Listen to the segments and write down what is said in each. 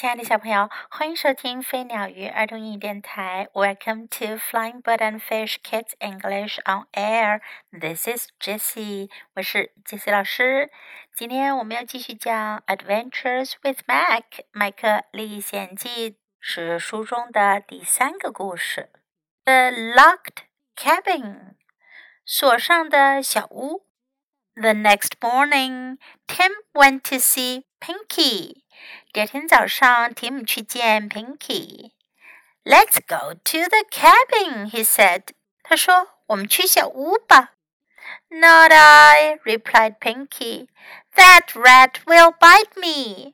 亲爱的小朋友，欢迎收听飞鸟鱼儿童英语电台。Welcome to Flying Bird and Fish Kids English on Air. This is Jessie，我是 Jessie 老师。今天我们要继续讲《Adventures with Mac》麦克历险记，是书中的第三个故事。The Locked Cabin，锁上的小屋。The next morning, Tim went to see Pinky. 第二天早上，Tim 去见 Pinky。Let's go to the cabin, he said. 他说：“我们去小屋吧。” Not I, replied Pinky. That rat will bite me.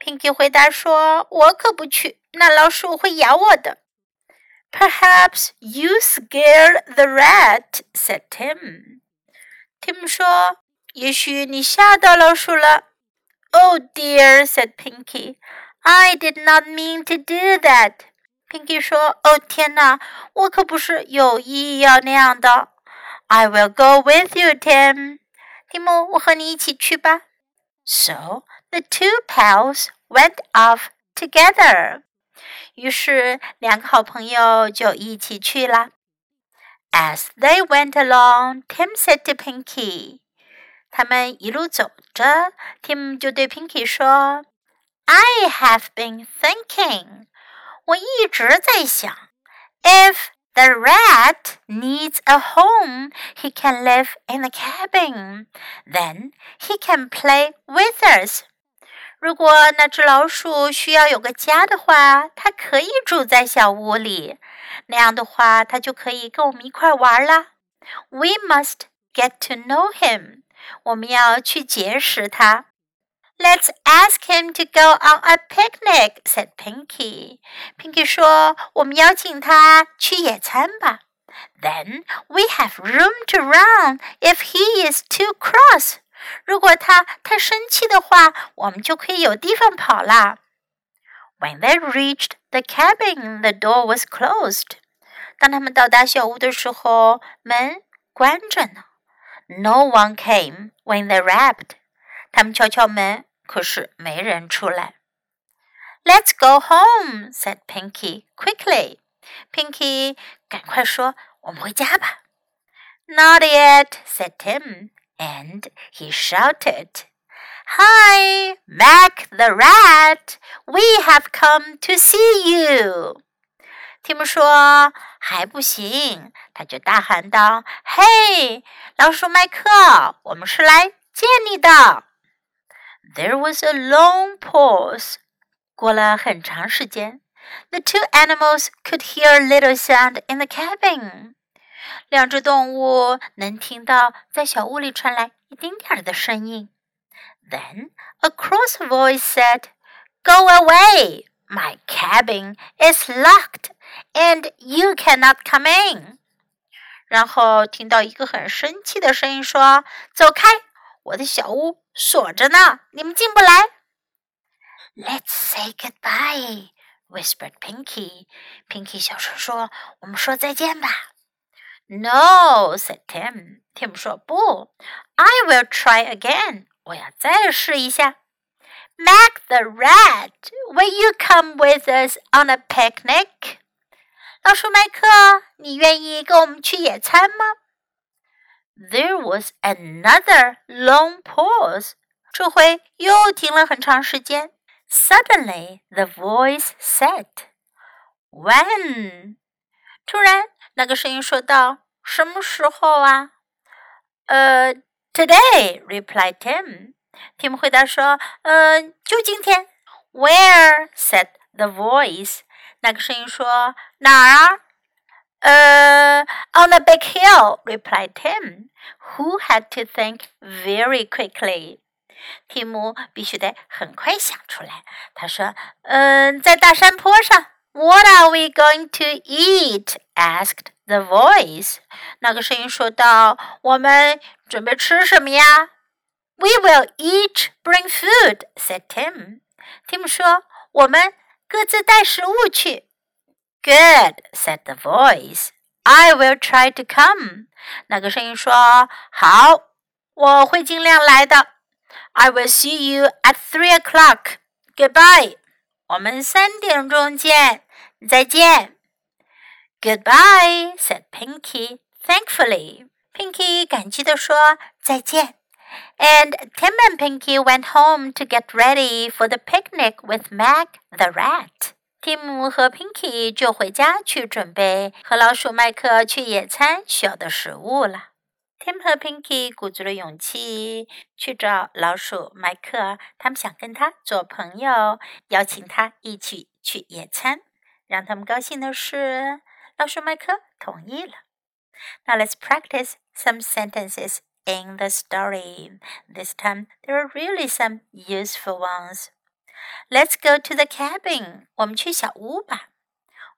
Pinky 回答说：“我可不去，那老鼠会咬我的。” Perhaps you scared the rat, said Tim. Tim 说：“也许你吓到老鼠了。” Oh dear, said Pinky. I did not mean to do that. Pinky 说：“哦天哪，我可不是有意要那样的。” I will go with you, Tim. 蒂姆，我和你一起去吧。So the two pals went off together. 于是两个好朋友就一起去了。As they went along, Tim said to Pinky. 他们一路走着，Tim 就对 Pinky 说：“I have been thinking，我一直在想，if the rat needs a home, he can live in the cabin. Then he can play with us.” 如果那只老鼠需要有个家的话，它可以住在小屋里。那样的话，它就可以跟我们一块玩啦。We must get to know him. 我们要去结识他。Let's ask him to go on a picnic," said Pinky. Pinky 说：“我们邀请他去野餐吧。Then we have room to run if he is too cross. 如果他太生气的话，我们就可以有地方跑啦。When they reached the cabin, the door was closed. 当他们到达小屋的时候，门关着呢。 no one came when they rapped. 他们敲敲门，可是没人出来。Let's go home," said Pinky quickly. Pinky 赶快说：“我们回家吧。” Not yet," said Tim, and he shouted. Hi, Mac the rat! We have come to see you. 蒂姆说：“还不行。”他就大喊道：“嘿，老鼠麦克，我们是来见你的。” There was a long pause. 过了很长时间，The two animals could hear a little sound in the cabin. 两只动物能听到在小屋里传来一丁点儿的声音。Then a cross voice said, "Go away! My cabin is locked." and you cannot come in。然后听到一个很生气的声音说：“走开，我的小屋锁着呢，你们进不来。” Let's say goodbye, whispered Pinky. Pinky 小声说：“我们说再见吧。” No, said Tim. Tim 说：“不，I will try again. 我要再试一下。” Mac the rat, will you come with us on a picnic? 老鼠麦克，你愿意跟我们去野餐吗？There was another long pause。这回又停了很长时间。Suddenly, the voice said, "When?" 突然，那个声音说道：“什么时候啊？”呃，Today, replied Tim. Tim 回答说：“呃，就今天。”Where? said the voice. 那个声音说：“哪儿啊？”呃、uh,，on a big hill, replied Tim, who had to think very quickly. 蒂姆必须得很快想出来。他说：“嗯、呃，在大山坡上。” What are we going to eat? asked the voice. 那个声音说道：“我们准备吃什么呀？”We will each bring food," said Tim. Tim 说：“我们 各自带食物去。Good, said the voice. I will try to come. 那个声音说：“好，我会尽量来的。” I will see you at three o'clock. Goodbye. 我们三点钟见，再见。Goodbye, said Pinky thankfully. Pinky 感激地说再见。And Tim and Pinky went home to get ready for the picnic with Mac the rat. Tim 和 Pinky 就回家去准备和老鼠麦克去野餐需要的食物了。Tim 和 Pinky 鼓足了勇气去找老鼠麦克，他们想跟他做朋友，邀请他一起去野餐。让他们高兴的是，老鼠麦克同意了。Now let's practice some sentences in the story. This time there are really some useful ones. Let's go to the cabin. 我们去小屋吧。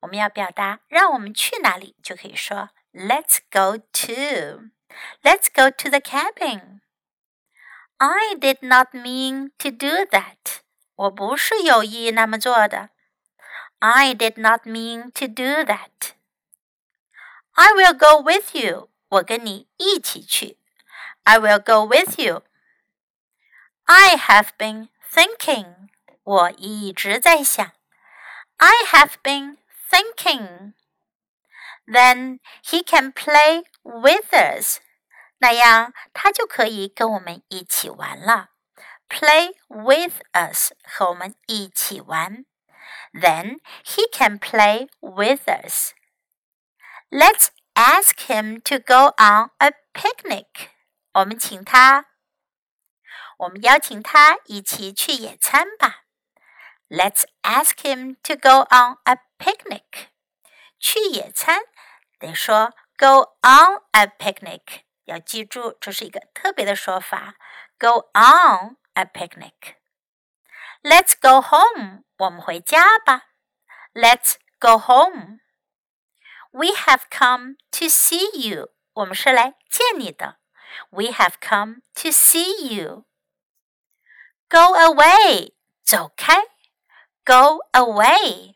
我们要表达让我们去哪里，就可以说 Let's go to. Let's go to the cabin. I did not mean to do that. 我不是有意那么做的。I did not mean to do that. I will go with you. 我跟你一起去。 I will go with you. I have been thinking. 我一直在想。I have been thinking. Then he can play with us. 那样他就可以跟我们一起玩了。Play with us 和我们一起玩。Then he can play with us. Let's ask him to go on a picnic. 我们请他，我们邀请他一起去野餐吧。Let's ask him to go on a picnic. 去野餐得说 go on a picnic，要记住这是一个特别的说法，go on a picnic。Let's go home，我们回家吧。Let's go home。we have come to see you. 我们是来见你的。We have come to see you. Go away. 走开。Go away.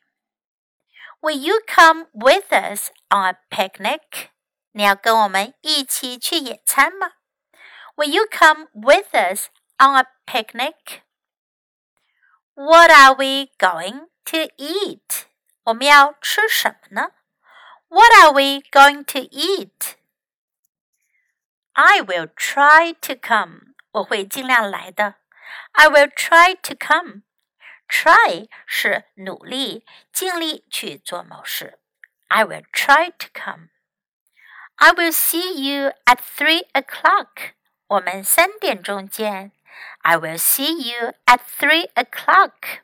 Will you come with us on a picnic? 你要跟我们一起去野餐吗？Will you come with us on a picnic? What are we going to eat? 我们要吃什么呢？what are we going to eat? I will try to come. 我会尽量来的。I will try to come. Try 是努力、尽力去做某事。I will try to come. I will see you at three o'clock. 我们三点钟见。I will see you at three o'clock.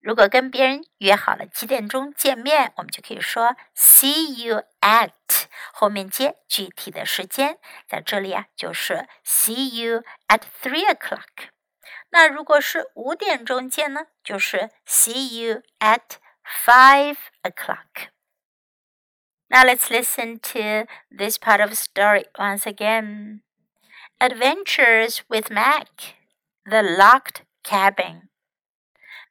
如果跟别人约好了几点钟见面，我们就可以说 see you at，后面接具体的时间，在这里啊就是 see you at three o'clock。那如果是五点钟见呢，就是 see you at five o'clock。Now let's listen to this part of the story once again. Adventures with Mac, the locked cabin.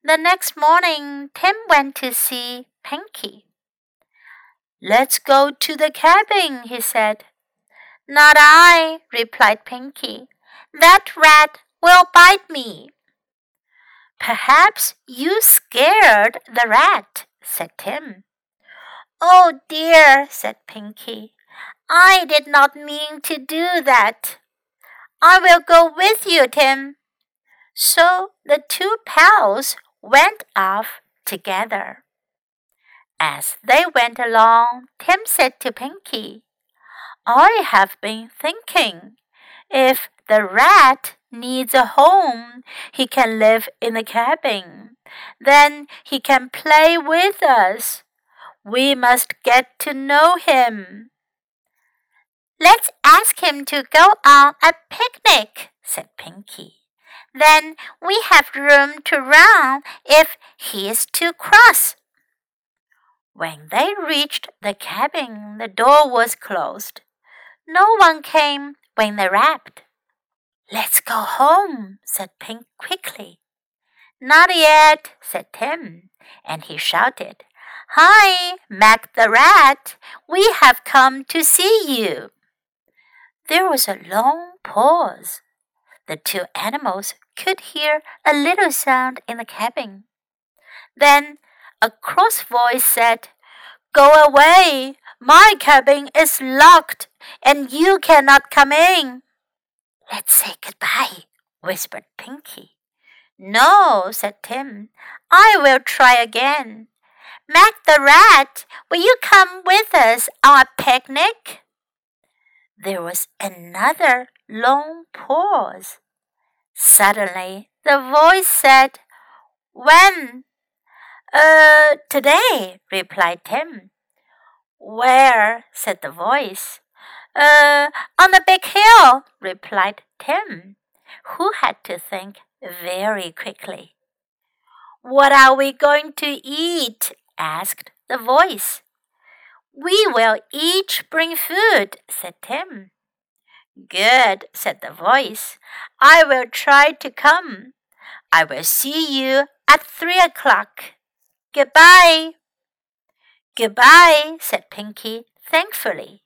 The next morning, Tim went to see Pinky. Let's go to the cabin, he said. Not I, replied Pinky. That rat will bite me. Perhaps you scared the rat, said Tim. Oh dear, said Pinky. I did not mean to do that. I will go with you, Tim. So the two pals went off together. As they went along, Tim said to Pinky, I have been thinking if the rat needs a home, he can live in the cabin. Then he can play with us. We must get to know him. Let's ask him to go on a picnic, said Pinky. Then we have room to run if he is too cross. When they reached the cabin, the door was closed. No one came when they rapped. Let's go home, said Pink quickly. Not yet, said Tim, and he shouted, Hi, Mac the Rat, we have come to see you. There was a long pause. The two animals could hear a little sound in the cabin. Then a cross voice said, Go away! My cabin is locked, and you cannot come in. Let's say goodbye, whispered Pinky. No, said Tim. I will try again. Mac the rat, will you come with us on a picnic? There was another long pause. Suddenly, the voice said, When? Uh, today, replied Tim. Where? said the voice. Uh, on the big hill, replied Tim, who had to think very quickly. What are we going to eat? asked the voice. We will each bring food, said Tim. Good, said the voice. I will try to come. I will see you at three o'clock. Goodbye. Goodbye, said Pinky thankfully.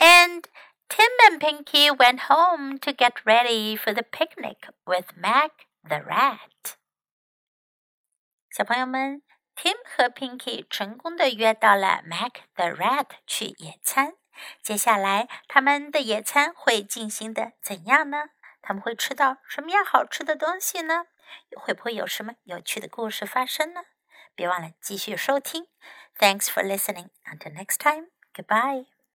And Tim and Pinky went home to get ready for the picnic with Mac the rat. 小朋友们，Tim 和 Pinky 成功的约到了 Mac the rat 去野餐。 接下来，他们的野餐会进行的怎样呢？他们会吃到什么样好吃的东西呢？会不会有什么有趣的故事发生呢？别忘了继续收听。Thanks for listening. Until next time. Goodbye.